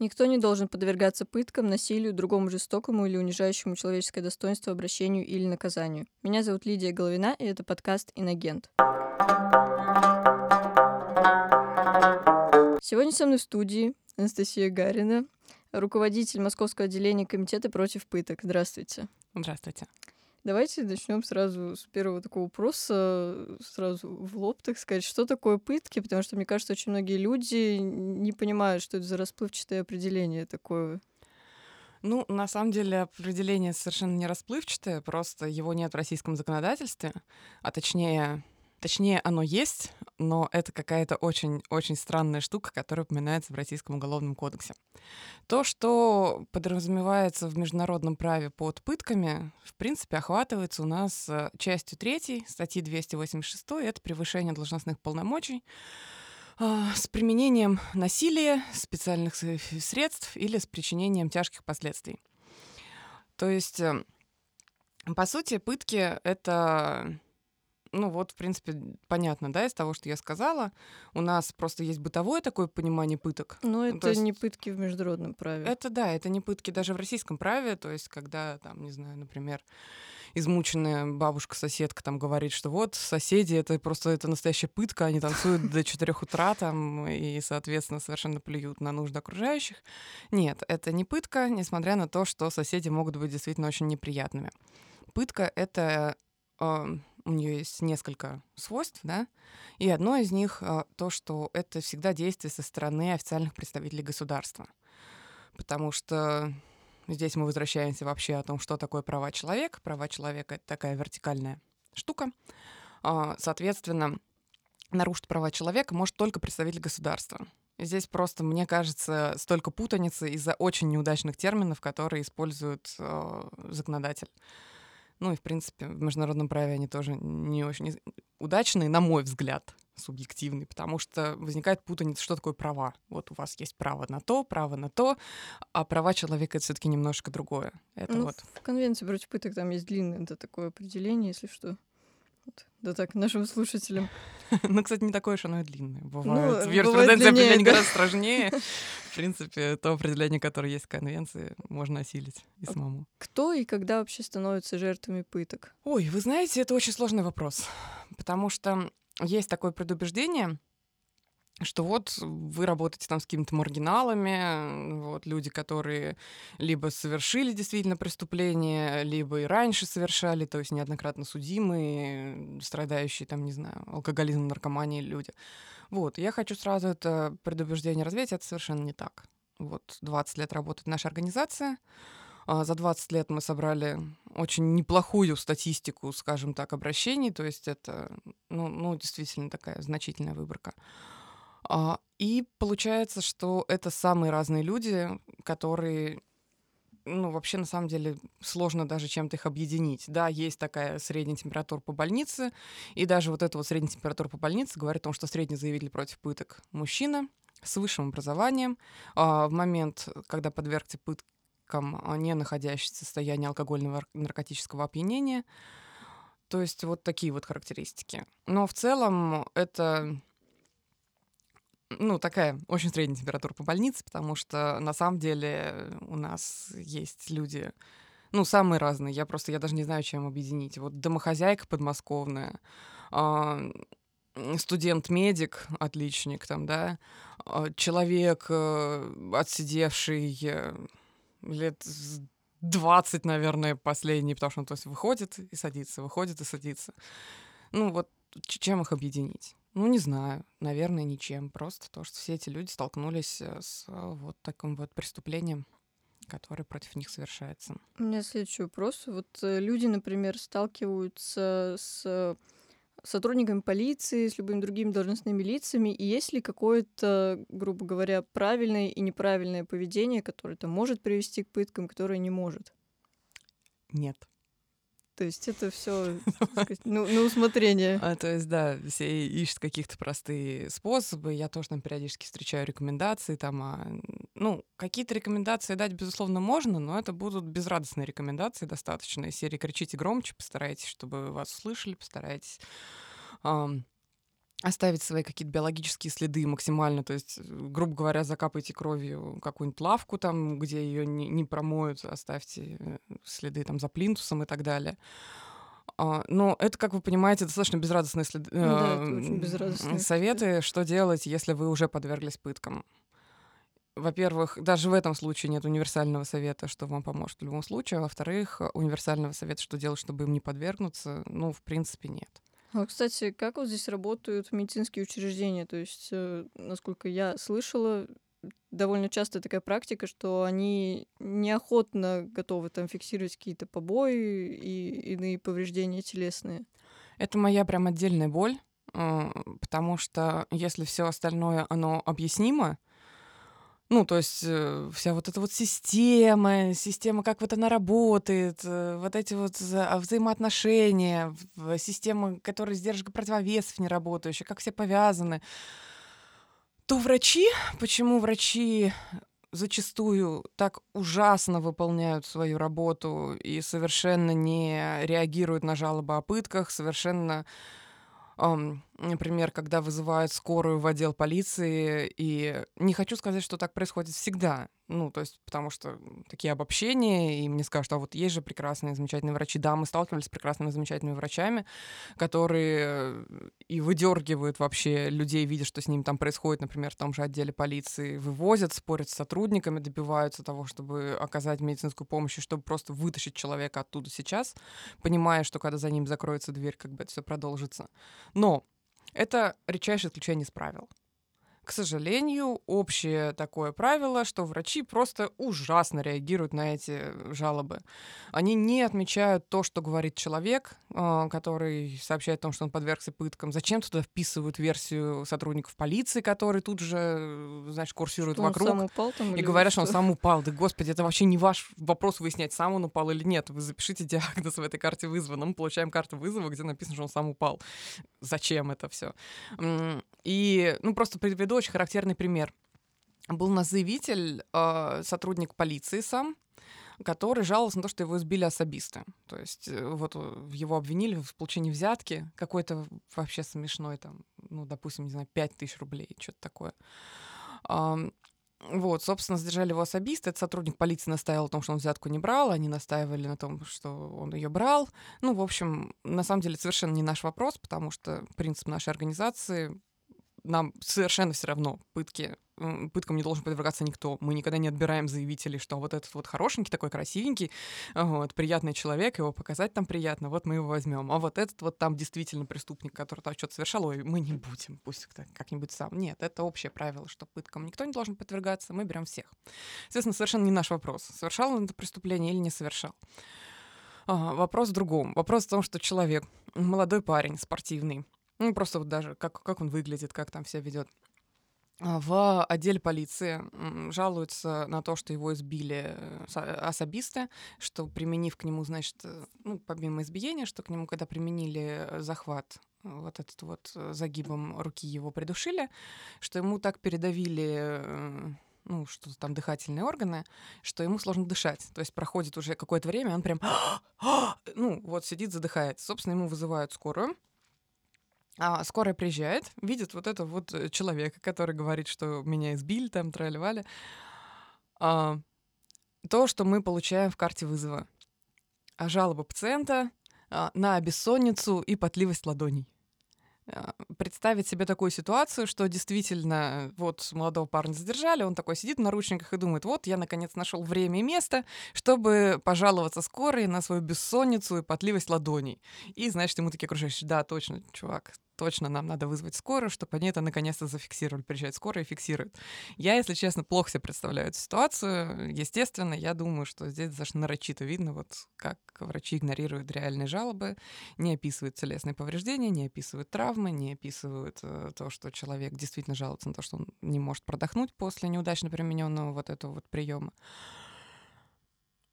Никто не должен подвергаться пыткам, насилию, другому жестокому или унижающему человеческое достоинство обращению или наказанию. Меня зовут Лидия Головина, и это подкаст «Инагент». Сегодня со мной в студии Анастасия Гарина, руководитель Московского отделения Комитета против пыток. Здравствуйте. Здравствуйте. Давайте начнем сразу с первого такого вопроса, сразу в лоб, так сказать. Что такое пытки? Потому что, мне кажется, очень многие люди не понимают, что это за расплывчатое определение такое. Ну, на самом деле определение совершенно не расплывчатое, просто его нет в российском законодательстве, а точнее Точнее, оно есть, но это какая-то очень-очень странная штука, которая упоминается в Российском уголовном кодексе. То, что подразумевается в международном праве под пытками, в принципе, охватывается у нас э, частью 3 статьи 286, это превышение должностных полномочий а, с применением насилия, специальных средств или с причинением тяжких последствий. То есть, э, по сути, пытки — это ну вот, в принципе, понятно, да, из того, что я сказала. У нас просто есть бытовое такое понимание пыток. Но ну, это есть, не пытки в международном праве. Это да, это не пытки даже в российском праве. То есть, когда там, не знаю, например, измученная бабушка-соседка там говорит, что вот соседи это просто это настоящая пытка, они танцуют до 4 утра там и, соответственно, совершенно плюют на нужды окружающих. Нет, это не пытка, несмотря на то, что соседи могут быть действительно очень неприятными. Пытка — это э, у нее есть несколько свойств, да, и одно из них а, то, что это всегда действие со стороны официальных представителей государства. Потому что здесь мы возвращаемся вообще о том, что такое права человека. Права человека — это такая вертикальная штука. А, соответственно, нарушить права человека может только представитель государства. Здесь просто, мне кажется, столько путаницы из-за очень неудачных терминов, которые использует э, законодатель. Ну и, в принципе, в международном праве они тоже не очень удачные, на мой взгляд, субъективный, потому что возникает путаница, что такое права. Вот у вас есть право на то, право на то, а права человека это все-таки немножко другое. Это ну, вот. В Конвенции против пыток там есть длинное это такое определение, если что. Да так, нашим слушателям. Ну, кстати, не такое уж оно и длинное. Бывает, ну, в юриспруденции определение гораздо сложнее. В принципе, то определение, которое есть в конвенции, можно осилить и а самому. Кто и когда вообще становятся жертвами пыток? Ой, вы знаете, это очень сложный вопрос. Потому что есть такое предубеждение, что вот вы работаете там с какими-то маргиналами, вот люди, которые либо совершили действительно преступление, либо и раньше совершали, то есть неоднократно судимые, страдающие там, не знаю, алкоголизмом, наркоманией люди. Вот, я хочу сразу это предубеждение развеять, это совершенно не так. Вот 20 лет работает наша организация, а за 20 лет мы собрали очень неплохую статистику, скажем так, обращений, то есть это, ну, ну действительно такая значительная выборка. А, и получается, что это самые разные люди, которые ну, вообще, на самом деле, сложно даже чем-то их объединить. Да, есть такая средняя температура по больнице, и даже вот эта вот средняя температура по больнице говорит о том, что средний заявитель против пыток мужчина с высшим образованием. А в момент, когда подвергся пыткам а, не находящийся в состоянии алкогольного наркотического опьянения. То есть вот такие вот характеристики. Но в целом это ну, такая очень средняя температура по больнице, потому что на самом деле у нас есть люди, ну, самые разные. Я просто, я даже не знаю, чем объединить. Вот домохозяйка подмосковная, а, студент-медик, отличник там, да, а, человек, э, отсидевший э, лет 20, наверное, последний, потому что он то есть выходит и садится, выходит и садится. Ну, вот чем их объединить? Ну, не знаю, наверное, ничем. Просто то, что все эти люди столкнулись э, с э, вот таким вот преступлением, которое против них совершается. У меня следующий вопрос. Вот э, люди, например, сталкиваются с сотрудниками полиции, с любыми другими должностными лицами, и есть ли какое-то, грубо говоря, правильное и неправильное поведение, которое то может привести к пыткам, которое не может? Нет. То есть это все ну, на усмотрение. А, то есть, да, все ищут каких-то простые способы. Я тоже там периодически встречаю рекомендации. Там, а, ну, какие-то рекомендации дать, безусловно, можно, но это будут безрадостные рекомендации достаточно. Из серии «Кричите громче», постарайтесь, чтобы вас услышали, постарайтесь оставить свои какие-то биологические следы максимально, то есть, грубо говоря, закапайте кровью какую-нибудь лавку там, где ее не, не промоют, оставьте э, следы там за плинтусом и так далее. А, но это, как вы понимаете, достаточно безрадостные след... Ну да, безрадостные советы, что делать, если вы уже подверглись пыткам. Во-первых, даже в этом случае нет универсального совета, что вам поможет в любом случае. А во-вторых, универсального совета, что делать, чтобы им не подвергнуться, ну, в принципе, нет. А, кстати, как вот здесь работают медицинские учреждения? То есть, э, насколько я слышала, довольно часто такая практика, что они неохотно готовы там фиксировать какие-то побои и иные повреждения телесные. Это моя прям отдельная боль, э, потому что если все остальное оно объяснимо, ну, то есть э, вся вот эта вот система, система, как вот она работает, э, вот эти вот вза- взаимоотношения, система, которая сдерживает противовесов не работающая, как все повязаны, то врачи, почему врачи зачастую так ужасно выполняют свою работу и совершенно не реагируют на жалобы о пытках, совершенно например, когда вызывают скорую в отдел полиции, и не хочу сказать, что так происходит всегда, ну, то есть, потому что такие обобщения, и мне скажут, а вот есть же прекрасные, замечательные врачи. Да, мы сталкивались с прекрасными, замечательными врачами, которые и выдергивают вообще людей, видя, что с ними там происходит, например, в том же отделе полиции, вывозят, спорят с сотрудниками, добиваются того, чтобы оказать медицинскую помощь, и чтобы просто вытащить человека оттуда сейчас, понимая, что когда за ним закроется дверь, как бы это все продолжится. Но это редчайшее исключение из правил. К сожалению, общее такое правило, что врачи просто ужасно реагируют на эти жалобы. Они не отмечают то, что говорит человек, а, который сообщает о том, что он подвергся пыткам. Зачем туда вписывают версию сотрудников полиции, которые тут же, знаешь, курсируют Что вокруг. сам упал там И говорят, что он сам упал. Да, господи, это вообще не ваш вопрос выяснять, сам он упал или нет. Вы запишите диагноз в этой карте вызова. Но мы получаем карту вызова, где написано, что он сам упал. Зачем это все? И, ну, просто приведу очень характерный пример. Был у нас заявитель, э, сотрудник полиции сам, который жаловался на то, что его избили особисты. То есть э, вот э, его обвинили в получении взятки какой-то вообще смешной, там, ну, допустим, не знаю, 5 тысяч рублей, что-то такое. Вот, собственно, задержали его особисты. Этот сотрудник полиции настаивал на том, что он взятку не брал. Они настаивали на том, что он ее брал. Ну, в общем, на самом деле, совершенно не наш вопрос, потому что принцип нашей организации нам совершенно все равно пытки пыткам не должен подвергаться никто. Мы никогда не отбираем заявителей, что вот этот вот хорошенький, такой красивенький, вот, приятный человек, его показать там приятно, вот мы его возьмем. А вот этот вот там действительно преступник, который там что-то совершал, ой, мы не будем, пусть как- как-нибудь сам. Нет, это общее правило, что пыткам никто не должен подвергаться, мы берем всех. Соответственно, совершенно не наш вопрос, совершал он это преступление или не совершал. А, вопрос в другом. Вопрос в том, что человек, молодой парень, спортивный, ну, просто вот даже как, как он выглядит, как там себя ведет. В отделе полиции жалуются на то, что его избили э, со- особисты, что применив к нему, значит, э, ну, помимо избиения, что к нему, когда применили э, захват, э, вот этот вот э, загибом руки его придушили, что ему так передавили э, ну, что там дыхательные органы, что ему сложно дышать. То есть проходит уже какое-то время, он прям, ну, вот сидит, задыхается. Собственно, ему вызывают скорую. А скорая приезжает, видит вот этого вот э, человека, который говорит, что меня избили, там, тролливали. А, то, что мы получаем в карте вызова. А жалоба пациента а, на бессонницу и потливость ладоней. А, Представить себе такую ситуацию, что действительно вот молодого парня задержали, он такой сидит в наручниках и думает, вот я наконец нашел время и место, чтобы пожаловаться скорой на свою бессонницу и потливость ладоней. И, значит, ему такие окружающие, да, точно, чувак, точно нам надо вызвать скорую, чтобы они это наконец-то зафиксировали. Приезжает скорая и фиксирует. Я, если честно, плохо себе представляю эту ситуацию. Естественно, я думаю, что здесь даже нарочито видно, вот как врачи игнорируют реальные жалобы, не описывают телесные повреждения, не описывают травмы, не описывают э, то, что человек действительно жалуется на то, что он не может продохнуть после неудачно примененного вот этого вот приема.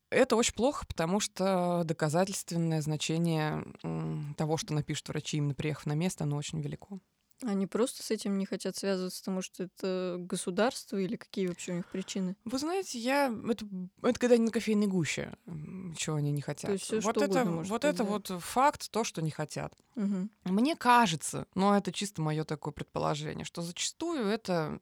Это очень плохо, потому что доказательственное значение того, что напишут врачи, именно приехав на место, оно очень велико. Они просто с этим не хотят связываться, потому что это государство или какие вообще у них причины? Вы знаете, я... Это, это когда не на кофейной гуще. Чего они не хотят. То есть всё, вот это, может вот быть, это да. вот факт, то, что не хотят. Мгм. Мне кажется, но это чисто мое такое предположение, что зачастую это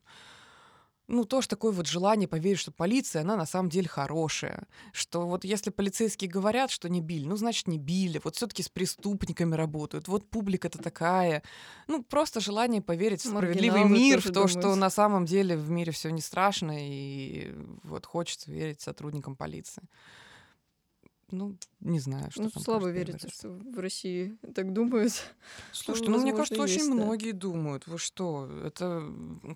ну, тоже такое вот желание поверить, что полиция, она на самом деле хорошая. Что вот если полицейские говорят, что не били, ну, значит, не били. Вот все таки с преступниками работают. Вот публика-то такая. Ну, просто желание поверить в справедливый Маргиналы мир, в то, что думают. на самом деле в мире все не страшно, и вот хочется верить сотрудникам полиции. Ну, не знаю, что Ну, там слабо верится, что в России так думают. Слушайте, ну мне кажется, очень да. многие думают. Вы что? Это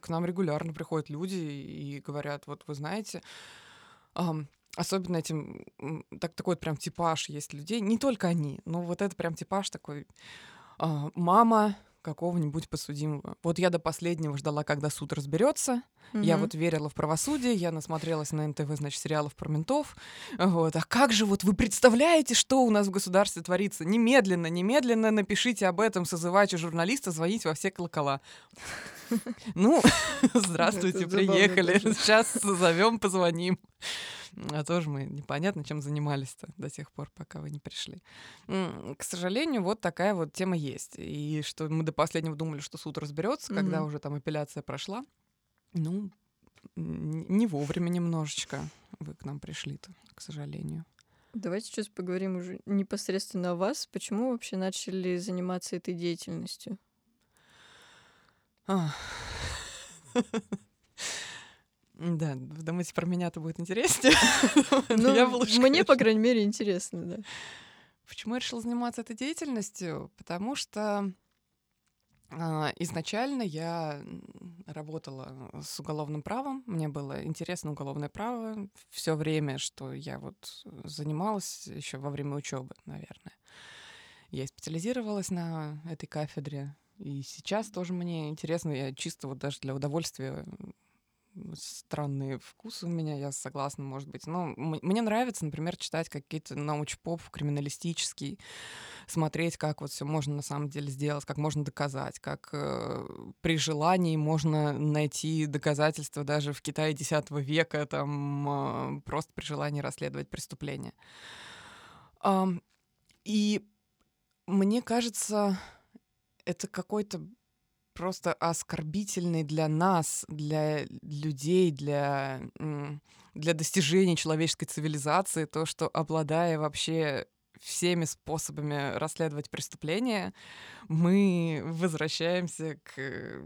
к нам регулярно приходят люди и говорят, вот вы знаете, особенно этим, так, такой вот прям типаж есть людей, не только они, но вот это прям типаж такой, а, мама какого-нибудь подсудимого. Вот я до последнего ждала, когда суд разберется. Я Мгм. вот верила в правосудие, я насмотрелась на НТВ, значит, сериалов про ментов. Вот. А как же вот вы представляете, что у нас в государстве творится? Немедленно, немедленно напишите об этом, созывайте журналиста, звоните во все колокола. Ну, здравствуйте, приехали. Сейчас зовем, позвоним. А тоже мы непонятно, чем занимались-то до тех пор, пока вы не пришли. К сожалению, вот такая вот тема есть. И что мы до последнего думали, что суд разберется, когда Мгм. уже там апелляция прошла. Ну, не вовремя немножечко вы к нам пришли-то, к сожалению. Давайте сейчас поговорим уже непосредственно о вас. Почему вообще начали заниматься этой деятельностью? А. Да, думаете, про меня-то будет интереснее? Ну, мне, по крайней мере, интересно, да. Почему я решила заниматься этой деятельностью? Потому что а, изначально я работала с уголовным правом. Мне было интересно уголовное право все время, что я вот занималась еще во время учебы, наверное. Я специализировалась на этой кафедре. И сейчас тоже мне интересно, я чисто вот даже для удовольствия странные вкусы у меня, я согласна, может быть. Но мне нравится, например, читать какие-то научпоп криминалистический, смотреть, как вот все можно на самом деле сделать, как можно доказать, как э, при желании можно найти доказательства даже в Китае X века, там э, просто при желании расследовать преступление. Ам, и мне кажется, это какой-то просто оскорбительный для нас, для людей, для, для достижений человеческой цивилизации, то, что обладая вообще всеми способами расследовать преступления, мы возвращаемся к э,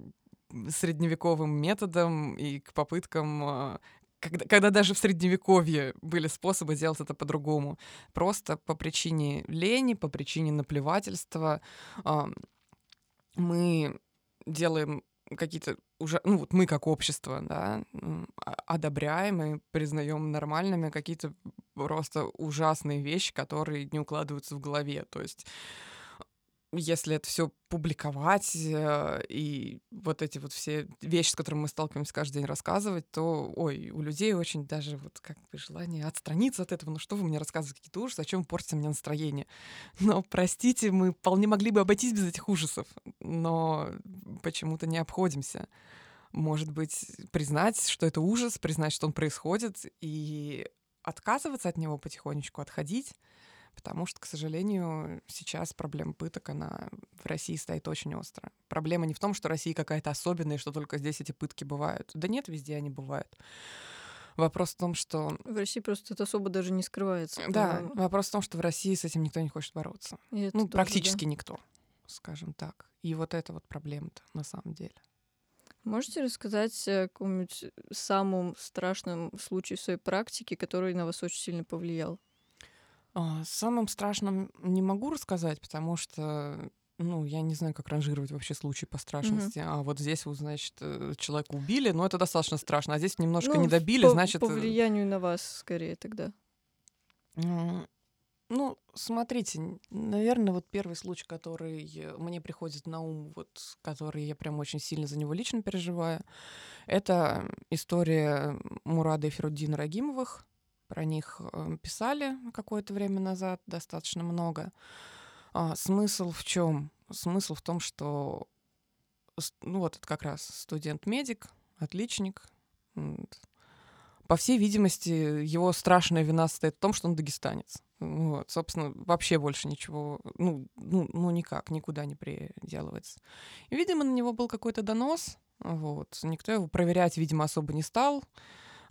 средневековым методам и к попыткам а, когда, когда даже в средневековье были способы сделать это по-другому. Просто по причине лени, по причине наплевательства мы делаем какие-то уже, ну вот мы как общество, да, а- одобряем и признаем нормальными какие-то просто ужасные вещи, которые не укладываются в голове. То есть если это все публиковать э, и вот эти вот все вещи, с которыми мы сталкиваемся каждый день, рассказывать, то, ой, у людей очень даже вот как бы желание отстраниться от этого. Ну что вы мне рассказываете какие-то ужасы, зачем вы портите мне настроение? Но, простите, мы вполне могли бы обойтись без этих ужасов, но почему-то не обходимся. Может быть, признать, что это ужас, признать, что он происходит, и отказываться от него потихонечку, отходить, потому что, к сожалению, сейчас проблема пыток, она в России стоит очень остро. Проблема не в том, что Россия какая-то особенная, что только здесь эти пытки бывают. Да нет, везде они бывают. Вопрос в том, что... В России просто это особо даже не скрывается. Да, по-моему. вопрос в том, что в России с этим никто не хочет бороться. Ну, тоже, да. практически никто, скажем так. И вот это вот проблема-то на самом деле. Можете рассказать о каком-нибудь самом страшном случае в своей практике, который на вас очень сильно повлиял? А, Самым страшным не могу рассказать, потому что, ну, я не знаю, как ранжировать вообще случаи по страшности. А вот здесь, вот, значит, э, человека убили, но это достаточно страшно. А здесь немножко Ну, не добили, по, значит... По э, влиянию на вас скорее тогда. Ну, смотрите, наверное, вот первый случай, который э, мне приходит на ум, вот, который я прям очень сильно за него лично переживаю, это история Мурада и Феруддина Рагимовых. Про них э, писали какое-то время назад достаточно много. А, смысл в чем? Смысл в том, что ну вот это как раз студент-медик, отличник, по всей видимости, его страшная вина состоит в том, что он дагестанец. Вот, собственно, вообще больше ничего, ну, ну, ну никак, никуда не приделывается. И, видимо, на него был какой-то донос, вот, никто его проверять, видимо, особо не стал.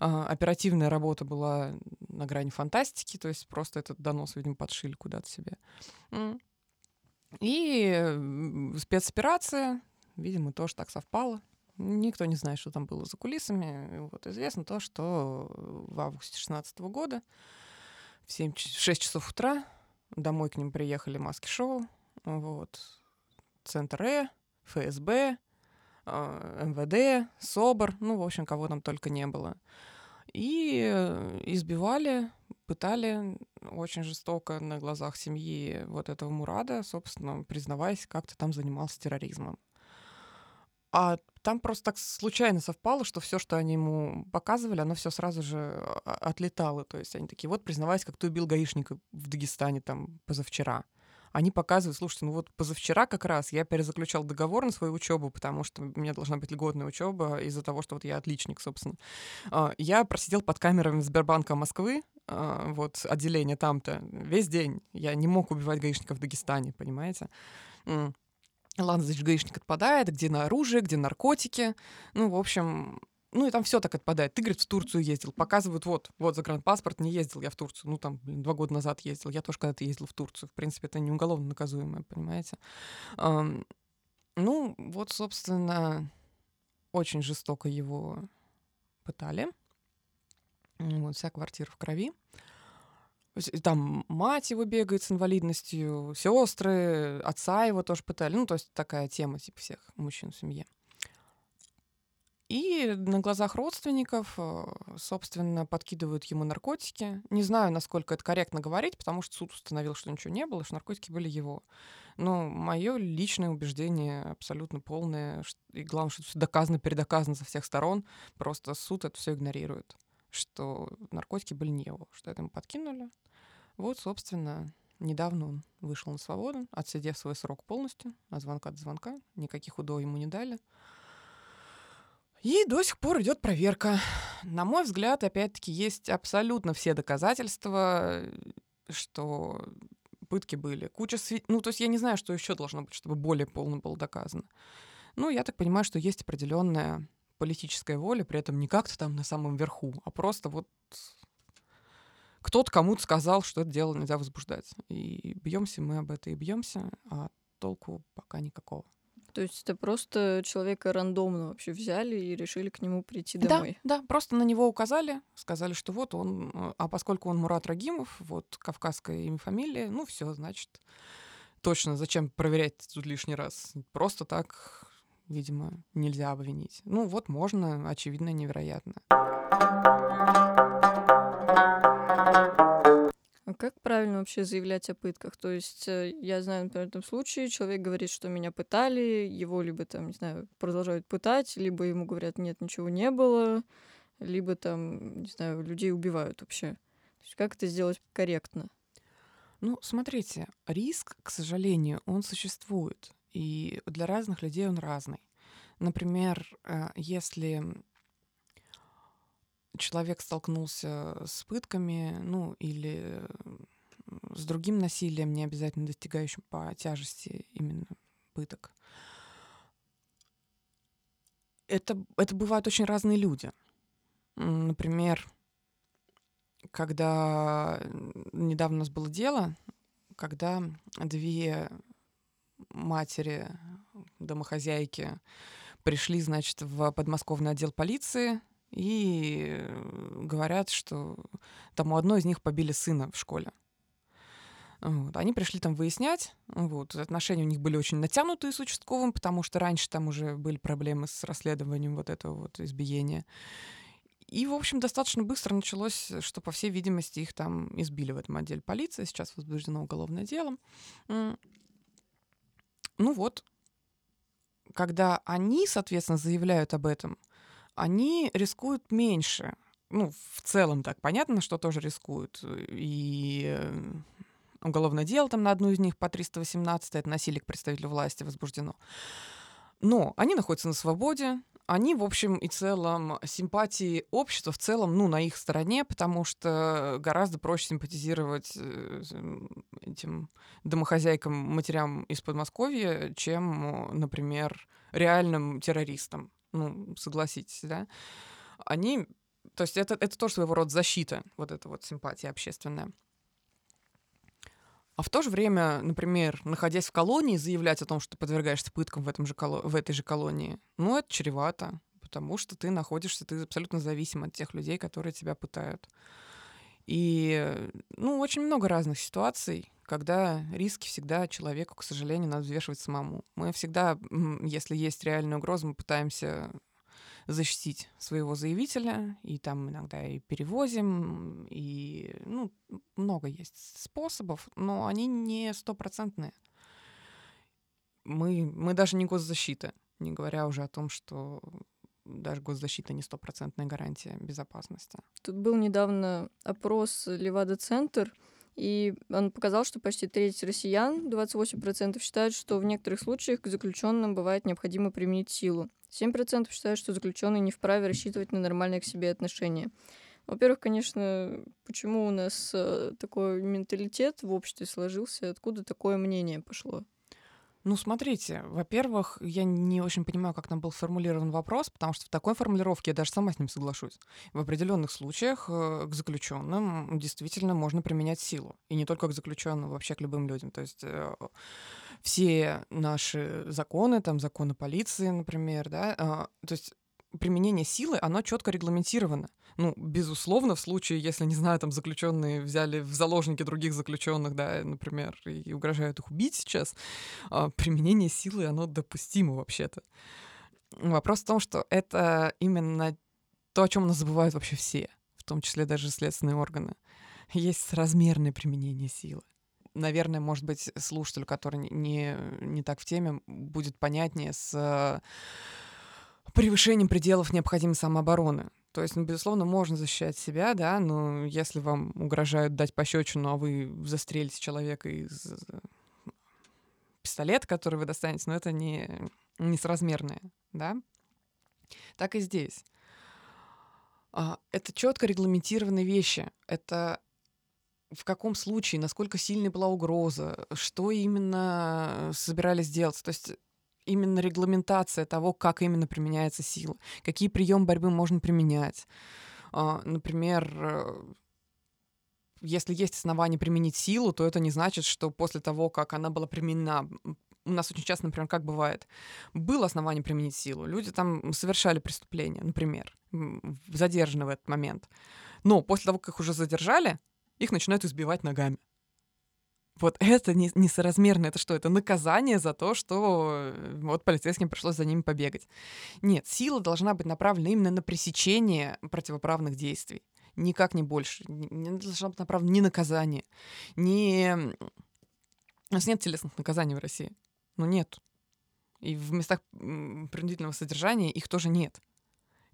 А, оперативная работа была на грани фантастики, то есть просто этот донос, видимо, подшили куда-то себе. И спецоперация, видимо, тоже так совпало. Никто не знает, что там было за кулисами. Вот известно то, что в августе 16 года в 7, 6 часов утра домой к ним приехали маски-шоу, вот, Центр Э, ФСБ, а, МВД, СОБР, ну, в общем, кого там только не было. И избивали, пытали очень жестоко на глазах семьи вот этого Мурада, собственно, признаваясь, как-то там занимался терроризмом. А там просто так случайно совпало, что все, что они ему показывали, оно все сразу же а, отлетало. То есть они такие, вот признавайся, как ты убил гаишника в Дагестане там позавчера. Они показывают, слушайте, ну вот позавчера как раз я перезаключал договор на свою учебу, потому что у меня должна быть льготная учеба из-за того, что вот я отличник, собственно. А, я просидел под камерами Сбербанка Москвы, а, вот отделение там-то, весь день. Я не мог убивать гаишников в Дагестане, понимаете? Ладно, значит, гаишник отпадает, где на оружие, где наркотики. Ну, в общем, ну и там все так отпадает. Ты, говорит, в Турцию ездил. Показывают, вот, вот загранпаспорт, не ездил я в Турцию. Ну, там, блин, два года назад ездил. Я тоже когда-то ездил в Турцию. В принципе, это не уголовно наказуемое, понимаете? Um, ну, вот, собственно, очень жестоко его пытали. Вот, вся квартира в крови. Там мать его бегает с инвалидностью, сестры, отца его тоже пытали. Ну, то есть такая тема, типа, всех мужчин в семье. И на глазах родственников, э, собственно, подкидывают ему наркотики. Не знаю, насколько это корректно говорить, потому что суд установил, что ничего не было, что наркотики были его. Но мое личное убеждение абсолютно полное, и главное, что все доказано, передоказано со всех сторон, просто суд это все игнорирует, что наркотики были не его, что это ему подкинули, вот, собственно, недавно он вышел на свободу, отсидев свой срок полностью, от звонка до звонка, никаких УДО ему не дали. И до сих пор идет проверка. На мой взгляд, опять-таки, есть абсолютно все доказательства, что пытки были. Куча свид... Ну, то есть я не знаю, что еще должно быть, чтобы более полно было доказано. Ну, я так понимаю, что есть определенная политическая воля, при этом не как-то там на самом верху, а просто вот кто-то кому-то сказал, что это дело нельзя возбуждать. И бьемся мы об это и бьемся, а толку пока никакого. То есть это просто человека рандомно вообще взяли и решили к нему прийти домой? Да, да, просто на него указали, сказали, что вот он, э, а поскольку он Мурат Рагимов, вот кавказская имя, фамилия, ну все, значит, точно, зачем проверять тут лишний раз? Просто так, видимо, нельзя обвинить. Ну вот можно, очевидно, невероятно. А как правильно вообще заявлять о пытках? То есть э, я знаю, например, в этом случае человек говорит, что меня пытали, его либо там, не знаю, продолжают пытать, либо ему говорят, нет, ничего не было, либо там, не знаю, людей убивают вообще. То есть как это сделать корректно? Ну, смотрите, риск, к сожалению, он существует, и для разных людей он разный. Например, э, если человек столкнулся с пытками, ну, или с другим насилием, не обязательно достигающим по тяжести именно пыток. Это, это бывают очень разные люди. Например, когда недавно у нас было дело, когда две матери, домохозяйки пришли, значит, в подмосковный отдел полиции и говорят, что там у одной из них побили сына в школе. Вот. Они пришли там выяснять. Вот. Отношения у них были очень натянутые с участковым, потому что раньше там уже были проблемы с расследованием вот этого вот избиения. И, в общем, достаточно быстро началось, что, по всей видимости, их там избили в этом отделе полиции. Сейчас возбуждено уголовное дело. Ну вот, когда они, соответственно, заявляют об этом, они рискуют меньше. Ну, в целом так понятно, что тоже рискуют. И э, уголовное дело там на одну из них по 318, это насилие к представителю власти возбуждено. Но они находятся на свободе, они, в общем и целом, симпатии общества в целом, ну, на их стороне, потому что гораздо проще симпатизировать э, этим домохозяйкам, матерям из Подмосковья, чем, например, реальным террористам. Ну, согласитесь, да? Они... То есть это, это тоже своего рода защита, вот эта вот симпатия общественная. А в то же время, например, находясь в колонии, заявлять о том, что ты подвергаешься пыткам в, этом же коло... в этой же колонии, ну, это чревато, потому что ты находишься, ты абсолютно зависим от тех людей, которые тебя пытают. И, ну, очень много разных ситуаций, когда риски всегда человеку, к сожалению, надо взвешивать самому. Мы всегда, если есть реальная угроза, мы пытаемся защитить своего заявителя, и там иногда и перевозим, и ну, много есть способов, но они не стопроцентные. Мы, мы даже не госзащита, не говоря уже о том, что даже госзащита не стопроцентная гарантия безопасности. Тут был недавно опрос Левада-центр, и он показал, что почти треть россиян, 28%, считают, что в некоторых случаях к заключенным бывает необходимо применить силу. 7% считают, что заключенный не вправе рассчитывать на нормальное к себе отношение. Во-первых, конечно, почему у нас э, такой менталитет в обществе сложился, откуда такое мнение пошло? Ну, смотрите, во-первых, я не очень понимаю, как там был сформулирован вопрос, потому что в такой формулировке я даже сама с ним соглашусь. В определенных случаях э, к заключенным действительно можно применять силу. И не только к заключенным, вообще к любым людям. То есть э, все наши законы, там законы полиции, например, да, а, то есть применение силы, оно четко регламентировано. Ну, безусловно, в случае, если, не знаю, там заключенные взяли в заложники других заключенных, да, например, и угрожают их убить сейчас, а, применение силы, оно допустимо вообще-то. Вопрос в том, что это именно то, о чем нас забывают вообще все, в том числе даже следственные органы. Есть размерное применение силы. Наверное, может быть, слушателю, который не, не так в теме, будет понятнее с превышением пределов необходимой самообороны. То есть, ну, безусловно, можно защищать себя, да, но если вам угрожают дать пощечину, а вы застрелите человека из э, пистолета, который вы достанете, но это не, не соразмерное, да. Так и здесь. А, это четко регламентированные вещи. Это в каком случае, насколько сильной была угроза, что именно собирались делать. То есть именно регламентация того, как именно применяется сила, какие приемы борьбы можно применять. А, например, э, если есть основания применить силу, то это не значит, что после того, как она была применена, у нас очень часто, например, как бывает, было основание применить силу, люди там совершали преступление, например, задержаны в этот момент, но после того, как их уже задержали, их начинают избивать ногами. Вот это не, несоразмерно. Это что? Это наказание за то, что э, вот полицейским пришлось за ними побегать. Нет, сила должна быть направлена именно на пресечение противоправных действий. Никак не больше. Не, должна быть направлена ни наказание, ни... У нас нет телесных наказаний в России. Ну, нет. И в местах принудительного содержания их тоже нет.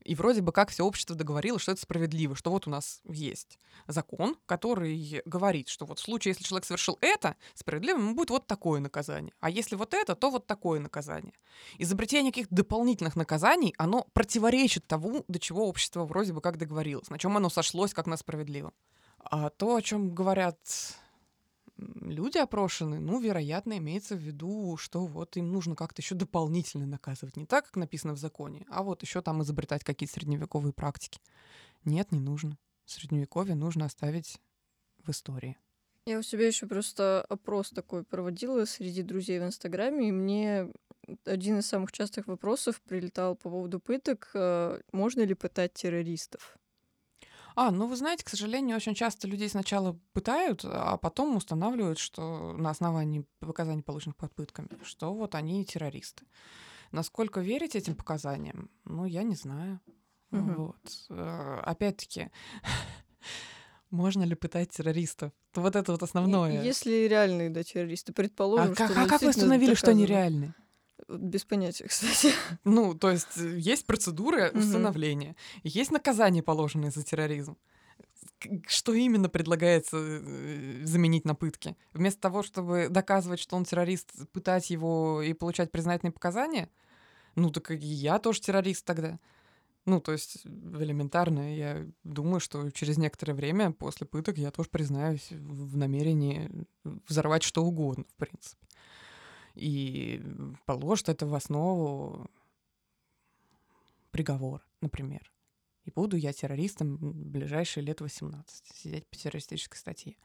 И вроде бы как все общество договорилось, что это справедливо, что вот у нас есть закон, который говорит, что вот в случае, если человек совершил это, справедливым ему будет вот такое наказание. А если вот это, то вот такое наказание. Изобретение каких-то дополнительных наказаний, оно противоречит тому, до чего общество вроде бы как договорилось, на чем оно сошлось как на справедливом. А то, о чем говорят люди опрошены, ну, вероятно, имеется в виду, что вот им нужно как-то еще дополнительно наказывать. Не так, как написано в законе, а вот еще там изобретать какие-то средневековые практики. Нет, не нужно. Средневековье нужно оставить в истории. Я у себя еще просто опрос такой проводила среди друзей в Инстаграме, и мне один из самых частых вопросов прилетал по поводу пыток. Э, можно ли пытать террористов? А, ну вы знаете, к сожалению, очень часто людей сначала пытают, а потом устанавливают, что на основании показаний, полученных под пытками, что вот они террористы. Насколько верить этим показаниям, ну, я не знаю. Угу. Вот. Э, опять-таки, можно ли пытать террористов? Вот это вот основное. Если реальные, да, террористы, предположим, а что а как вы установили, что они реальные? Без понятия, кстати. Ну, то есть э, есть процедура установления, есть наказание, положенное за терроризм. Что именно предлагается э, заменить на пытки? Вместо того, чтобы доказывать, что он террорист, пытать его и получать признательные показания? Ну, так и я тоже террорист тогда. Ну, то есть элементарно, я думаю, что через некоторое время после пыток я тоже признаюсь в намерении взорвать что угодно, в принципе. И положит это в основу приговор, например. И буду я террористом в ближайшие лет 18, сидеть по террористической статье.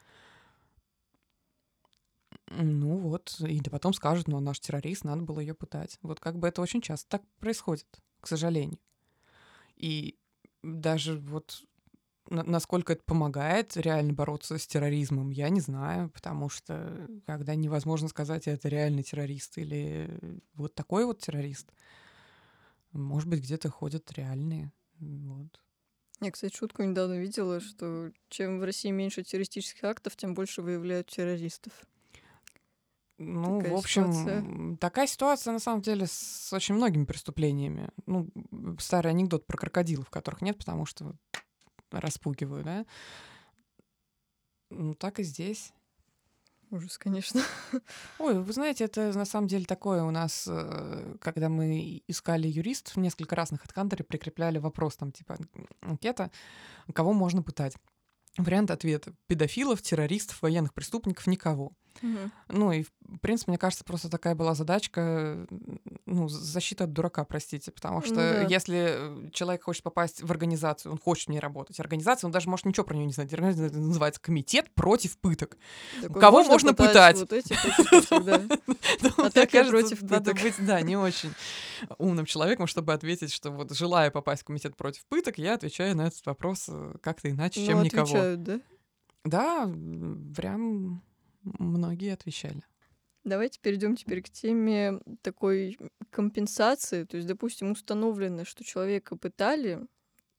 Ну вот, и да потом скажут, ну, наш террорист, надо было ее пытать. Вот как бы это очень часто так происходит, к сожалению. И даже вот насколько это помогает реально бороться с терроризмом, я не знаю, потому что когда невозможно сказать, это реальный террорист или вот такой вот террорист, может быть, где-то ходят реальные. Вот. Я, кстати, шутку недавно видела, что чем в России меньше террористических актов, тем больше выявляют террористов. Ну, такая в общем, ситуация. такая ситуация на самом деле с очень многими преступлениями. Ну, старый анекдот про крокодилов, которых нет, потому что распугиваю, да. Ну, так и здесь. Ужас, конечно. Ой, вы знаете, это на самом деле такое у нас, э, когда мы искали юристов, несколько раз на HeadHunter прикрепляли вопрос, там, типа, анкета, кого можно пытать. Вариант ответа. Педофилов, террористов, военных преступников, никого. Угу. Ну и, в принципе, мне кажется, просто такая была задачка, ну, защита от дурака, простите, потому что ну, да. если человек хочет попасть в организацию, он хочет в ней работать, организация, он даже может ничего про нее не знать, организация называется комитет против пыток. Так Кого можно пытать? Вот эти А так против пыток. Надо быть, да, не очень умным человеком, чтобы ответить, что вот желая попасть в комитет против пыток, я отвечаю на этот вопрос э, как-то иначе, чем ну, никого. да? Да, прям многие отвечали. Давайте перейдем теперь к теме такой компенсации. То есть, допустим, установлено, что человека пытали,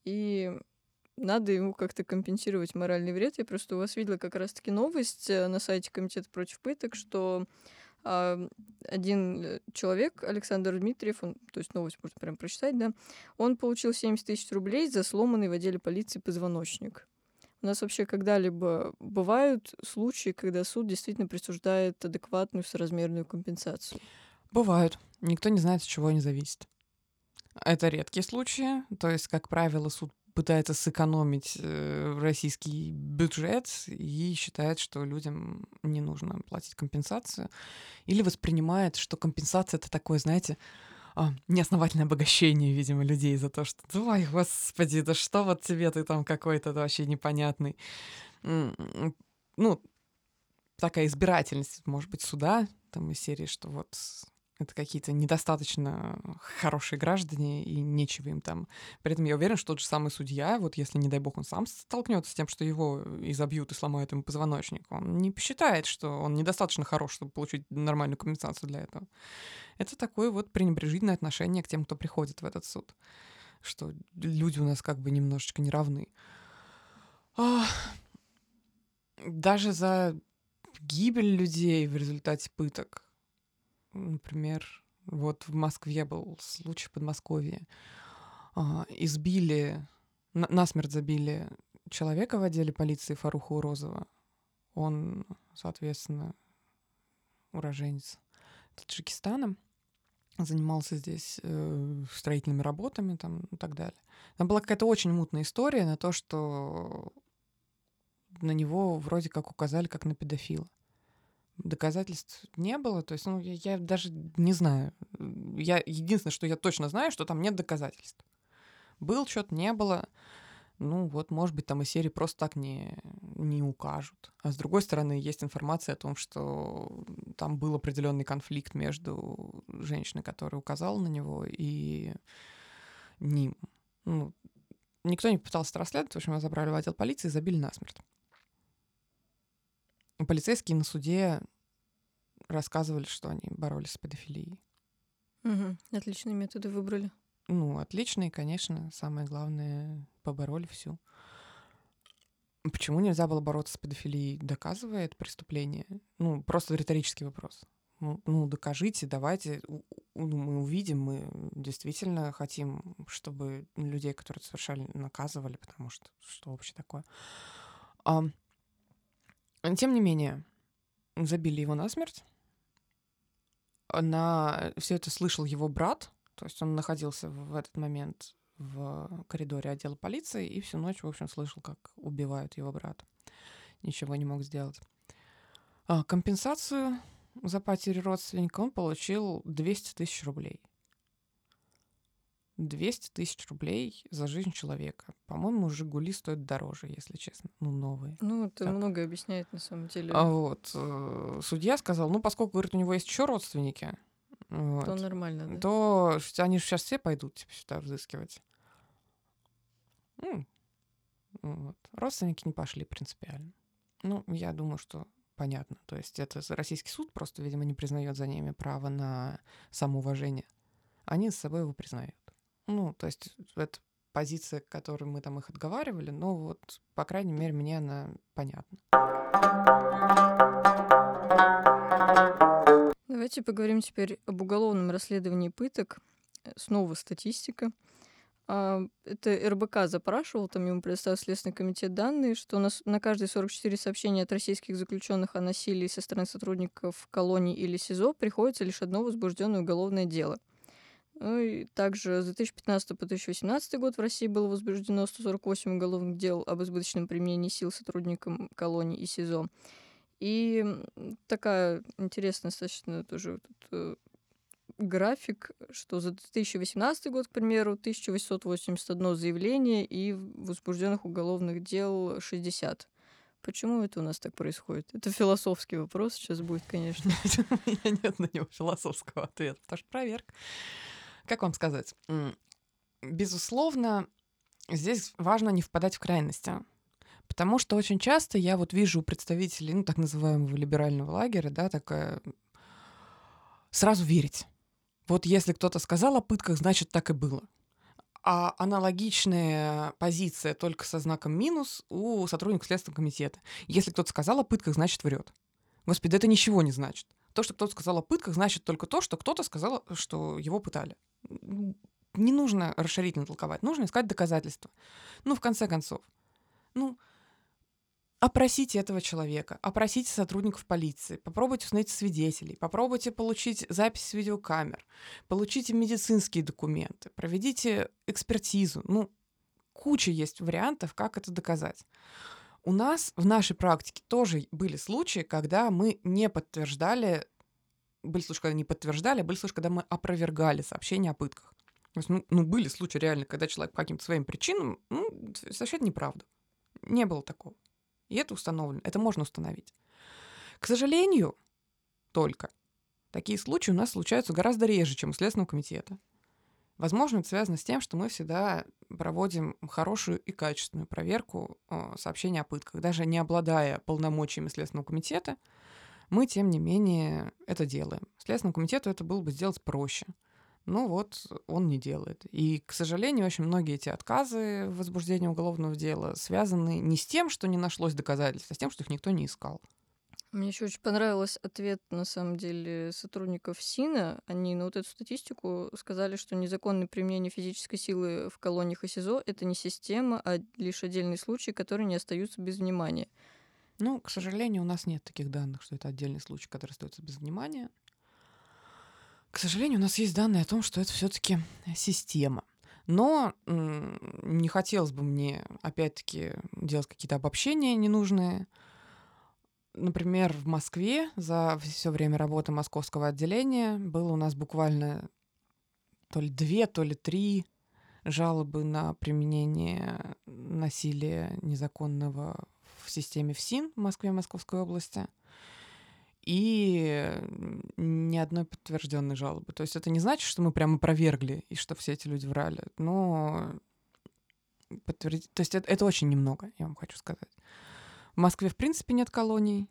и надо ему как-то компенсировать моральный вред. Я просто у вас видела как раз-таки новость э, на сайте Комитета против пыток, что э, один человек, Александр Дмитриев, он, то есть новость можно прям прочитать, да, он получил 70 тысяч рублей за сломанный в отделе полиции позвоночник. У нас вообще когда-либо бывают случаи, когда суд действительно присуждает адекватную соразмерную компенсацию? Бывают. Никто не знает, от чего они зависят. Это редкие случаи. То есть, как правило, суд пытается сэкономить э, российский бюджет и считает, что людям не нужно платить компенсацию. Или воспринимает, что компенсация это такое, знаете, а, неосновательное обогащение, видимо, людей за то, что, ой, господи, да что вот тебе ты там какой-то вообще непонятный. Ну, такая избирательность, может быть, суда, там из серии, что вот это какие-то недостаточно хорошие граждане, и нечего им там. При этом я уверен, что тот же самый судья, вот если, не дай бог, он сам столкнется с тем, что его изобьют и сломают ему позвоночник, он не посчитает, что он недостаточно хорош, чтобы получить нормальную компенсацию для этого. Это такое вот пренебрежительное отношение к тем, кто приходит в этот суд. Что люди у нас как бы немножечко не равны. Даже за гибель людей в результате пыток Например, вот в Москве был случай в Подмосковье. А, избили, на, насмерть забили человека в отделе полиции Фаруха Урозова. Он, соответственно, уроженец Таджикистана, занимался здесь э, строительными работами там, и так далее. Там была какая-то очень мутная история на то, что на него вроде как указали как на педофила доказательств не было. То есть, ну, я, я даже не знаю. Я, единственное, что я точно знаю, что там нет доказательств. Был что-то, не было. Ну, вот, может быть, там и серии просто так не, не укажут. А с другой стороны, есть информация о том, что там был определенный конфликт между женщиной, которая указала на него, и ним. Ну, никто не пытался расследовать, в общем, забрали в отдел полиции и забили насмерть. Полицейские на суде рассказывали, что они боролись с педофилией. Угу. Отличные методы выбрали. Ну, отличные, конечно. Самое главное, побороли всю. Почему нельзя было бороться с педофилией? Доказывает преступление? Ну, просто риторический вопрос. Ну, ну докажите, давайте, ну, мы увидим, мы действительно хотим, чтобы людей, которые совершали, наказывали, потому что что вообще такое. А, тем не менее, забили его насмерть. На все это слышал его брат, То есть он находился в этот момент в коридоре отдела полиции и всю ночь, в общем, слышал, как убивают его брата. Ничего не мог сделать. А компенсацию за потерю родственника он получил 200 тысяч рублей. 200 тысяч рублей за жизнь человека. По-моему, «Жигули» стоят дороже, если честно. Ну, новые. Ну, это так. многое объясняет, на самом деле. А вот. Э, судья сказал, ну, поскольку, говорит, у него есть еще родственники, вот, то нормально, да? То они же сейчас все пойдут типа, сюда взыскивать. Ну, вот. Родственники не пошли принципиально. Ну, я думаю, что понятно. То есть это российский суд просто, видимо, не признает за ними право на самоуважение. Они с собой его признают. Ну, то есть это позиция, к которой мы там их отговаривали, но вот, по крайней мере, мне она понятна. Давайте поговорим теперь об уголовном расследовании пыток. Снова статистика. А, это РБК запрашивал, там ему предоставил Следственный комитет данные, что на, на каждые 44 сообщения от российских заключенных о насилии со стороны сотрудников колонии или СИЗО приходится лишь одно возбужденное уголовное дело. Ну и также с 2015 по 2018 год в России было возбуждено 148 уголовных дел об избыточном применении сил сотрудникам колонии и СИЗО. И такая интересная достаточно тоже тут, э, график, что за 2018 год, к примеру, 1881 заявление и возбужденных уголовных дел 60. Почему это у нас так происходит? Это философский вопрос сейчас будет, конечно. У меня нет на него философского ответа, потому что проверка. Как вам сказать? Безусловно, здесь важно не впадать в крайности. Потому что очень часто я вот вижу представителей, ну, так называемого либерального лагеря, да, такая сразу верить. Вот если кто-то сказал о пытках, значит, так и было. А аналогичная позиция только со знаком минус у сотрудников Следственного комитета. Если кто-то сказал о пытках, значит, врет. Господи, это ничего не значит. То, что кто-то сказал о пытках, значит только то, что кто-то сказал, что его пытали. Не нужно расширительно толковать, нужно искать доказательства. Ну, в конце концов. Ну, опросите этого человека, опросите сотрудников полиции, попробуйте установить свидетелей, попробуйте получить запись с видеокамер, получите медицинские документы, проведите экспертизу. Ну, куча есть вариантов, как это доказать. У нас в нашей практике тоже были случаи, когда мы не подтверждали, были случаи, когда не подтверждали, были случаи, когда мы опровергали сообщения о пытках. То есть, ну, ну, были случаи реально, когда человек по каким-то своим причинам, ну, совершенно неправда. Не было такого. И это установлено, это можно установить. К сожалению, только такие случаи у нас случаются гораздо реже, чем у Следственного комитета. Возможно, это связано с тем, что мы всегда проводим хорошую и качественную проверку э, сообщений о пытках. Даже не обладая полномочиями Следственного комитета, мы, тем не менее, это делаем. Следственному комитету это было бы сделать проще. Ну вот, он не делает. И, к сожалению, очень многие эти отказы в возбуждении уголовного дела связаны не с тем, что не нашлось доказательств, а с тем, что их никто не искал. Мне еще очень понравился ответ, на самом деле, сотрудников СИНа. Они на вот эту статистику сказали, что незаконное применение физической силы в колониях и СИЗО — это не система, а лишь отдельные случаи, которые не остаются без внимания. Ну, к сожалению, у нас нет таких данных, что это отдельный случай, который остается без внимания. К сожалению, у нас есть данные о том, что это все-таки система. Но не хотелось бы мне, опять-таки, делать какие-то обобщения ненужные. Например, в Москве за все время работы московского отделения было у нас буквально то ли две, то ли три жалобы на применение насилия незаконного в системе ФСИН в Москве, Московской области – и ни одной подтвержденной жалобы. То есть это не значит, что мы прямо опровергли и что все эти люди врали, но подтвердить... То есть это, это очень немного, я вам хочу сказать. В Москве, в принципе, нет колоний,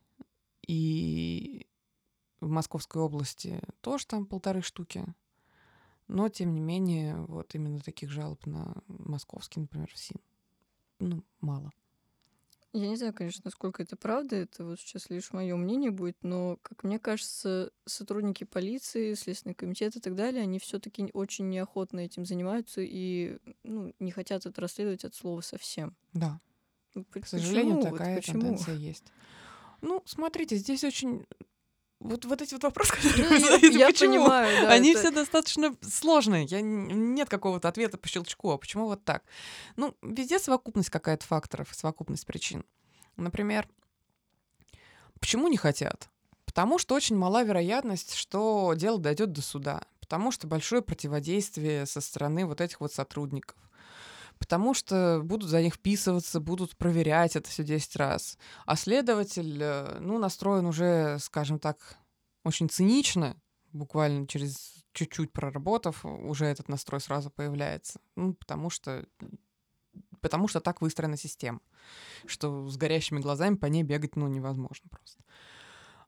и в Московской области тоже там полторы штуки. Но, тем не менее, вот именно таких жалоб на московский, например, в СИН, ну, мало. Я не знаю, конечно, насколько это правда, это вот сейчас лишь мое мнение будет, но, как мне кажется, сотрудники полиции, Следственный комитет и так далее, они все-таки очень неохотно этим занимаются и ну, не хотят это расследовать от слова совсем. Да. Ну, К сожалению, почему? такая вот тенденция есть. Ну, смотрите, здесь очень вот, вот эти вот вопросы, которые Ну, вы задаете, я почему? понимаю, да. Они это- все достаточно сложные. Я, нет какого-то ответа по щелчку. А почему вот так? Ну, везде совокупность какая-то факторов, совокупность причин. Например, почему не хотят? Потому что очень мала вероятность, что дело дойдет до суда. Потому что большое противодействие со стороны вот этих вот сотрудников. Потому что будут за них вписываться, будут проверять это все 10 раз. А следователь, э, ну, настроен уже, скажем так, очень цинично, буквально через чуть-чуть проработав, уже этот настрой сразу появляется. Ну, потому что потому что так выстроена система, что с горящими глазами по ней бегать, ну, невозможно просто.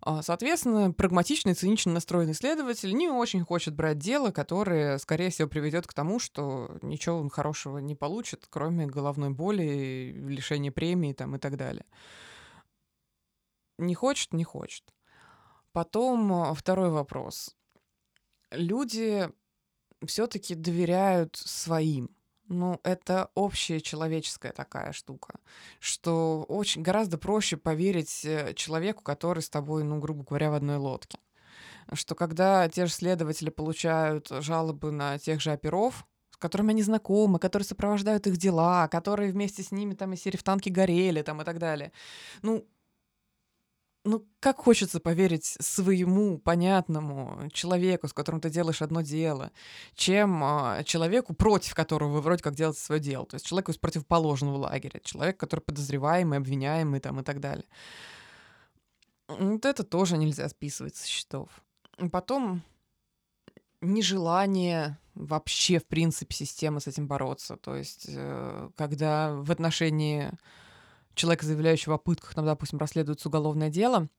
А, Соответственно, прагматичный, цинично настроенный следователь не очень хочет брать дело, которое, скорее всего, приведет к тому, что ничего он хорошего не получит, кроме головной боли, лишения премии там, и так далее. Не хочет, не хочет. Потом а, второй вопрос. Люди все-таки доверяют своим. Ну, это общая человеческая такая штука, что очень гораздо проще поверить э, человеку, который с тобой, ну, грубо говоря, в одной лодке. Что когда те же следователи получают жалобы на тех же оперов, с которыми они знакомы, которые сопровождают их дела, которые вместе с ними там в танке горели там и так далее. Ну, ну, как хочется поверить своему понятному человеку, с которым ты делаешь одно дело, чем а, человеку, против которого вы вроде как делаете свое дело. То есть человеку из противоположного лагеря, человек, который подозреваемый, обвиняемый там и так далее. Вот это тоже нельзя списывать со счетов. Потом нежелание вообще, в принципе, системы с этим бороться. То есть, э, когда в отношении человека, заявляющего о пытках, там, допустим, расследуется уголовное дело,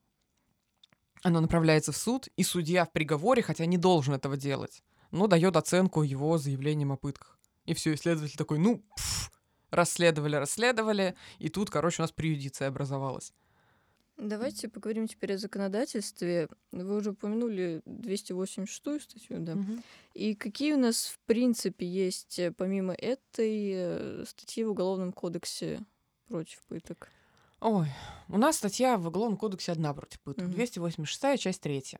оно направляется в суд, и судья в приговоре, хотя не должен этого делать, но дает оценку его заявлениям о пытках. И все, исследователь такой, ну, пф, расследовали, расследовали, и тут, короче, у нас преюдиция образовалась. Давайте поговорим теперь о законодательстве. Вы уже упомянули 286 статью, да. И какие у нас, в принципе, есть, э, помимо этой э, статьи в Уголовном кодексе против пыток? Ой, у нас статья в Уголовном кодексе одна против пыток, Мгм. 286 часть 3.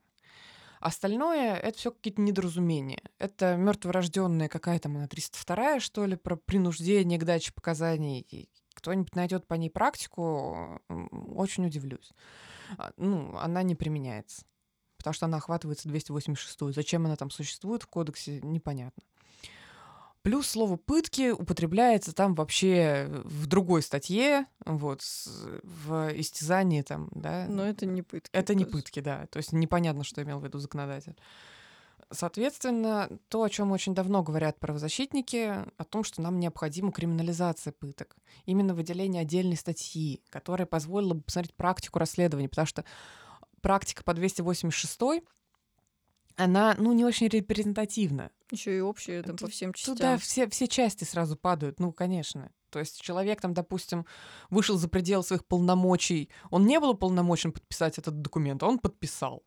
Остальное это все какие-то недоразумения. Это мертворожденная какая там она 302 что ли, про принуждение к даче показаний. Кто-нибудь найдет по ней практику, очень удивлюсь. А, Ну, она не применяется. Потому что она охватывается 286 Зачем она там существует в кодексе, непонятно. Плюс слово «пытки» употребляется там вообще в другой статье, вот, с- в истязании там, да. Но это не пытки. Это не есть. пытки, да. То есть непонятно, что имел в виду законодатель. Соответственно, то, о чем очень давно говорят правозащитники, о том, что нам необходима криминализация пыток. Именно выделение отдельной статьи, которая позволила бы посмотреть практику расследования, потому что практика по 286 она, ну, не очень репрезентативна. Еще и общее там по всем частям. Туда все, все части сразу падают, ну, конечно. То есть человек там, допустим, вышел за пределы своих полномочий, он не был уполномочен подписать этот документ, а он подписал.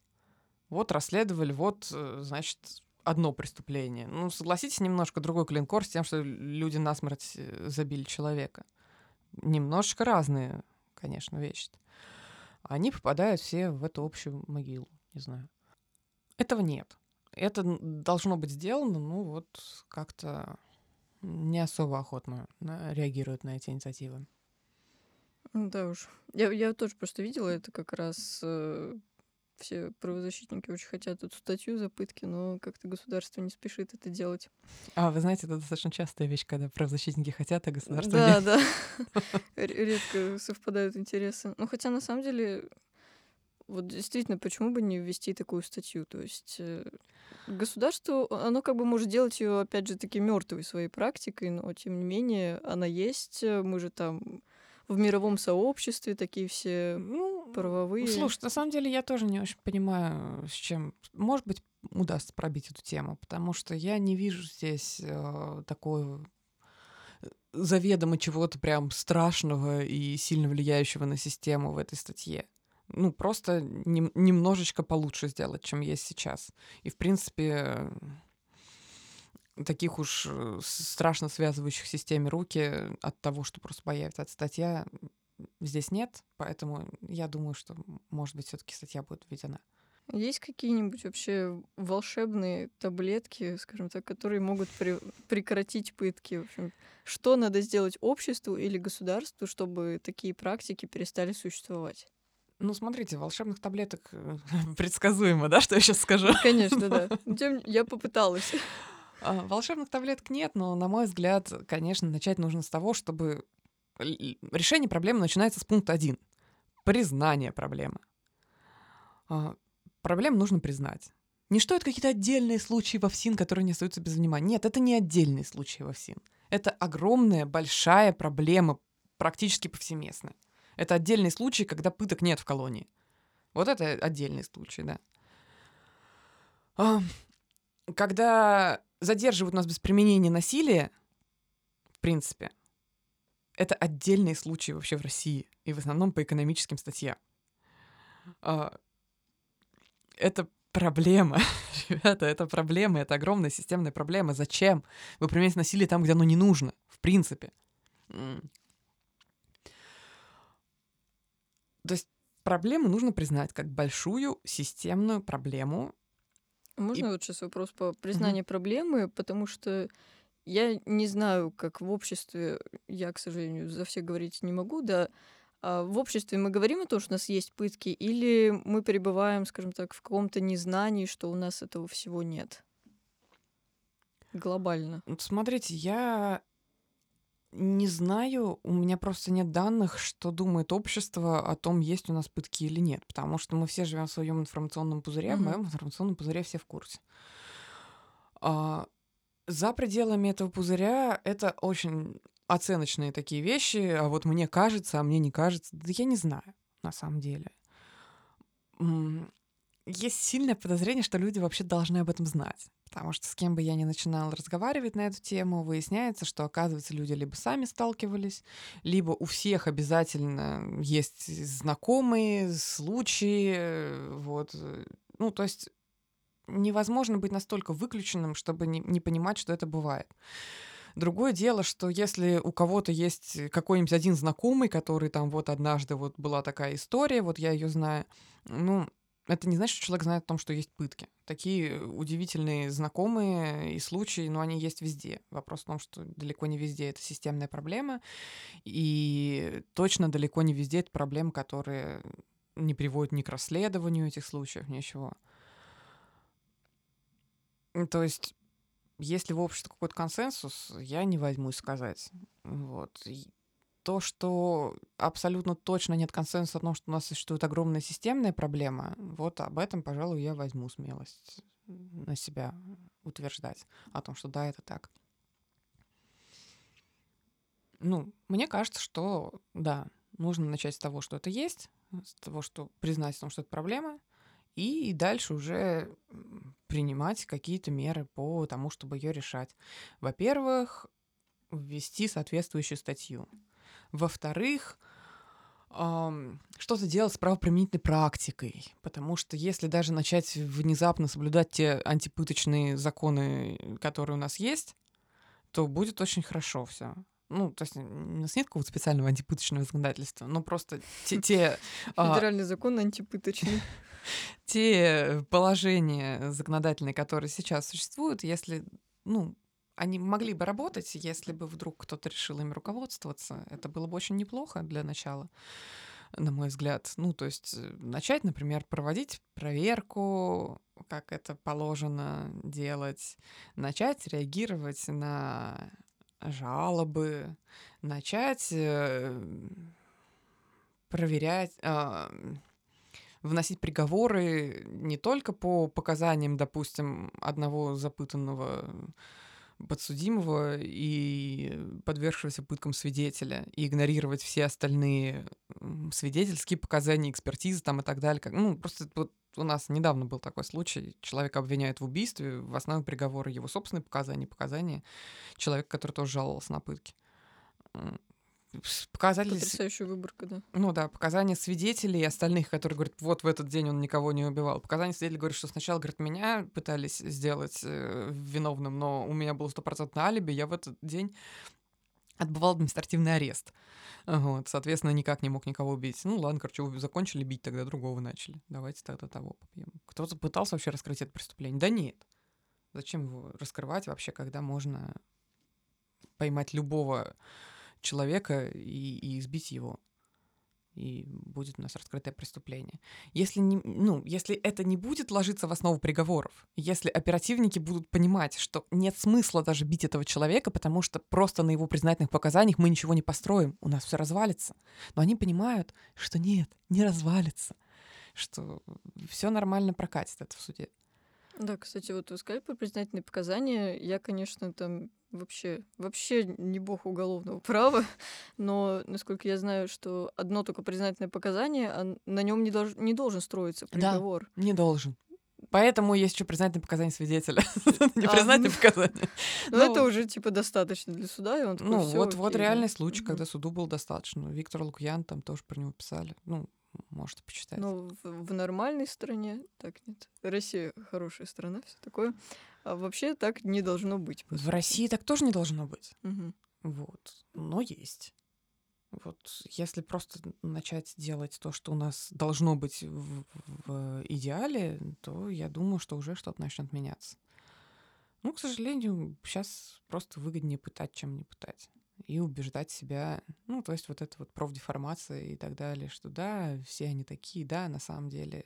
Вот расследовали, вот, э, значит, одно преступление. Ну, согласитесь, немножко другой клинкор с тем, что люди насмерть э, забили человека. Немножечко разные, конечно, вещи. Они попадают все в эту общую могилу, не знаю. Этого нет. Это должно быть сделано, ну вот как-то не особо охотно на- реагируют на эти инициативы. Да уж. Я, я тоже просто видела это как раз. э, все правозащитники очень хотят эту статью за пытки, но как-то государство не спешит это делать. А вы знаете, это достаточно частая вещь, когда правозащитники хотят, а государство Да, нет. да. Р- Редко совпадают интересы. Ну, хотя на самом деле, вот действительно, почему бы не ввести такую статью? То есть э, государство, оно как бы может делать ее, опять же, таки мертвой своей практикой, но тем не менее она есть. э, Мы же там в мировом сообществе такие все Ну, правовые. Слушай, на самом деле я тоже не очень понимаю, с чем, может быть, удастся пробить эту тему, потому что я не вижу здесь э, такой э, заведомо чего-то прям страшного и сильно влияющего на систему в этой статье. Ну, просто нем- немножечко получше сделать, чем есть сейчас. И, в принципе, э, таких уж э, страшно связывающих системе руки от того, что просто появится эта статья, здесь нет, поэтому я думаю, что, может быть, все-таки статья будет введена. Есть какие-нибудь вообще волшебные таблетки, скажем так, которые могут при- прекратить пытки? В общем, что надо сделать обществу или государству, чтобы такие практики перестали существовать? Ну, смотрите, волшебных таблеток э, предсказуемо, да, что я сейчас скажу? Конечно, да. Тем я попыталась. А, волшебных таблеток нет, но, на мой взгляд, конечно, начать нужно с того, чтобы решение проблемы начинается с пункта один. Признание проблемы. А, проблему нужно признать. Не что это какие-то отдельные случаи во ВСИН, которые не остаются без внимания. Нет, это не отдельные случаи во ВСИН. Это огромная, большая проблема, практически повсеместная. Это отдельный случай, когда пыток нет в колонии. Вот это отдельный случай, да. Когда задерживают нас без применения насилия, в принципе, это отдельные случаи вообще в России, и в основном по экономическим статьям. А, это проблема. Ребята, это проблема, это огромная системная проблема. Зачем вы применяете насилие там, где оно не нужно, в принципе? То есть проблему нужно признать как большую системную проблему. Можно и... вот сейчас вопрос по признанию mm-hmm. проблемы, потому что я не знаю, как в обществе, я, к сожалению, за всех говорить не могу, да, а в обществе мы говорим о том, что у нас есть пытки, или мы пребываем, скажем так, в каком-то незнании, что у нас этого всего нет? Глобально. Смотрите, я не знаю, у меня просто нет данных, что думает общество о том, есть у нас пытки или нет, потому что мы все живем в своем информационном пузыре, mm-hmm. в моем информационном пузыре все в курсе. А, за пределами этого пузыря это очень оценочные такие вещи, а вот мне кажется, а мне не кажется. Да я не знаю, на самом деле. Есть сильное подозрение, что люди вообще должны об этом знать. Потому что с кем бы я ни начинала разговаривать на эту тему, выясняется, что, оказывается, люди либо сами сталкивались, либо у всех обязательно есть знакомые, случаи, вот. Ну, то есть невозможно быть настолько выключенным, чтобы не, не понимать, что это бывает. Другое дело, что если у кого-то есть какой-нибудь один знакомый, который там вот однажды вот была такая история, вот я ее знаю, ну, это не значит, что человек знает о том, что есть пытки. Такие удивительные знакомые и случаи, но они есть везде. Вопрос в том, что далеко не везде это системная проблема, и точно далеко не везде это проблема, которая не приводит ни к расследованию этих случаев, ничего. То есть есть ли в обществе какой-то консенсус, я не возьмусь сказать. Вот. То, что абсолютно точно нет консенсуса о том, что у нас существует огромная системная проблема, вот об этом, пожалуй, я возьму смелость на себя утверждать, о том, что да, это так. Ну, мне кажется, что да, нужно начать с того, что это есть, с того, что признать о том, что это проблема, и дальше уже принимать какие-то меры по тому, чтобы ее решать. Во-первых, ввести соответствующую статью. Во-вторых, что-то делать с правоприменительной практикой, потому что если даже начать внезапно соблюдать те антипыточные законы, которые у нас есть, то будет очень хорошо все. Ну, то есть у нас нет какого-то специального антипыточного законодательства, но просто те... те а, Федеральный закон антипыточный. те положения законодательные, которые сейчас существуют, если, ну, они могли бы работать, если бы вдруг кто-то решил ими руководствоваться. Это было бы очень неплохо для начала, на мой взгляд. Ну, то есть э, начать, например, проводить проверку, как это положено делать, начать реагировать на жалобы, начать э, проверять, а, вносить приговоры не только по показаниям, допустим, одного запытанного подсудимого и подвергшегося пыткам свидетеля, и игнорировать все остальные свидетельские показания, экспертизы там и так далее. Как, ну, просто вот у нас недавно был такой случай. Человека обвиняют в убийстве, в основе приговора его собственные показания, показания человека, который тоже жаловался на пытки показатели... Потрясающая выборка, да. Ну да, показания свидетелей и остальных, которые говорят, вот в этот день он никого не убивал. Показания свидетелей говорят, что сначала, говорят, меня пытались сделать э, виновным, но у меня было стопроцентное алиби, я в этот день отбывал административный арест. Вот, соответственно, никак не мог никого убить. Ну ладно, короче, вы закончили бить, тогда другого начали. Давайте тогда того попьем. Кто-то пытался вообще раскрыть это преступление? Да нет. Зачем его раскрывать вообще, когда можно поймать любого человека и, и избить его? и будет у нас раскрытое преступление. Если, не, ну, если это не будет ложиться в основу приговоров, если оперативники будут понимать, что нет смысла даже бить этого человека, потому что просто на его признательных показаниях мы ничего не построим, у нас все развалится. Но они понимают, что нет, не развалится, что все нормально прокатит это в суде. Да, кстати, вот вы сказали про признательные показания. Я, конечно, там вообще, вообще не бог уголовного права, но, насколько я знаю, что одно только признательное показание, а на нем не, долж, не должен строиться приговор. Да, не должен. Поэтому есть еще признательное показание свидетеля. Не а, признательное показание. Ну, это уже, типа, достаточно для суда, и он такой, Ну, вот вот реальный случай, когда суду было достаточно. Виктор Лукьян там тоже про него писали. Ну, можете почитать. Ну, в, в нормальной стране так нет. Россия хорошая страна, все такое. А вообще так не должно быть. В России так тоже не должно быть. Угу. Вот. Но есть. Вот если просто начать делать то, что у нас должно быть в, в идеале, то я думаю, что уже что-то начнет меняться. Ну, к сожалению, сейчас просто выгоднее пытать, чем не пытать. И убеждать себя, ну, то есть вот это вот профдеформация и так далее, что да, все они такие, да, на самом деле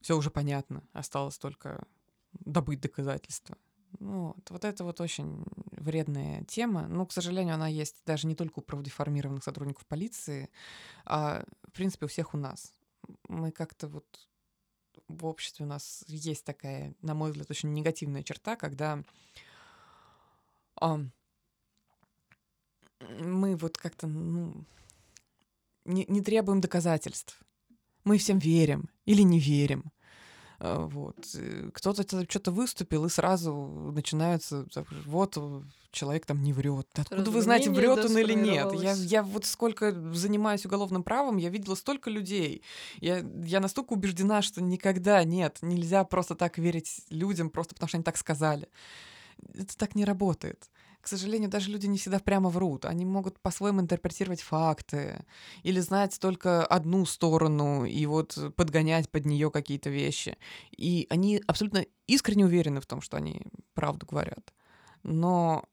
все уже понятно, осталось только добыть доказательства. Ну, вот, вот это вот очень вредная тема. Ну, к сожалению, она есть даже не только у правдеформированных сотрудников полиции, а, в принципе, у всех у нас. Мы как-то вот в обществе у нас есть такая, на мой взгляд, очень негативная черта, когда мы вот как-то ну, не, не требуем доказательств. Мы всем верим или не верим. А, вот. Э, кто-то что-то выступил, и сразу начинается, вот человек там не врет. Откуда вы знаете, врет он или нет? Я, я вот сколько занимаюсь уголовным правом, я видела столько людей. Я, я настолько убеждена, что никогда нет, нельзя просто так верить людям, просто потому что они так сказали. Это так не работает к сожалению, даже люди не всегда прямо врут. Они могут по-своему интерпретировать факты или знать только одну сторону и вот подгонять под нее какие-то вещи. И они абсолютно искренне уверены в том, что они правду говорят. Но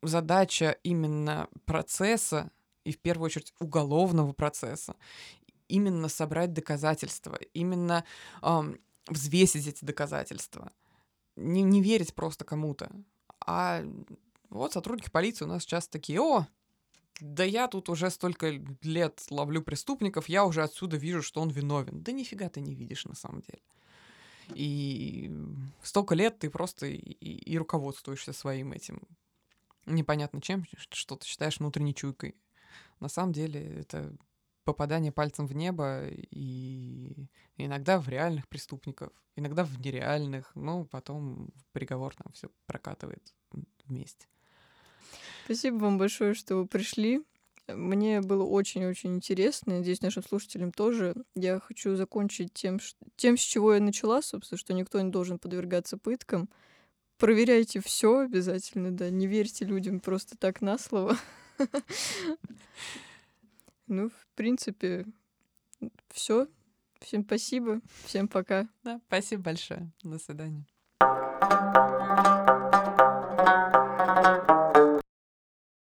задача именно процесса и в первую очередь уголовного процесса именно собрать доказательства, именно эм, взвесить эти доказательства. Не, не верить просто кому-то, а вот сотрудники полиции у нас часто такие, о, да я тут уже столько лет ловлю преступников, я уже отсюда вижу, что он виновен. Да нифига ты не видишь на самом деле. И столько лет ты просто и, и, руководствуешься своим этим непонятно чем, что ты считаешь внутренней чуйкой. На самом деле это попадание пальцем в небо и иногда в реальных преступников, иногда в нереальных, но потом приговор там все прокатывает вместе. Спасибо вам большое, что вы пришли. Мне было очень-очень интересно, надеюсь, нашим слушателям тоже. Я хочу закончить тем, тем, с чего я начала, собственно, что никто не должен подвергаться пыткам. Проверяйте все обязательно, да, не верьте людям просто так на слово. Ну, в принципе, все. Всем спасибо, всем пока. Да, спасибо большое. До свидания.